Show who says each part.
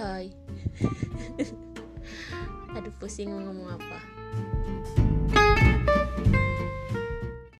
Speaker 1: hai. Aduh pusing ngomong apa.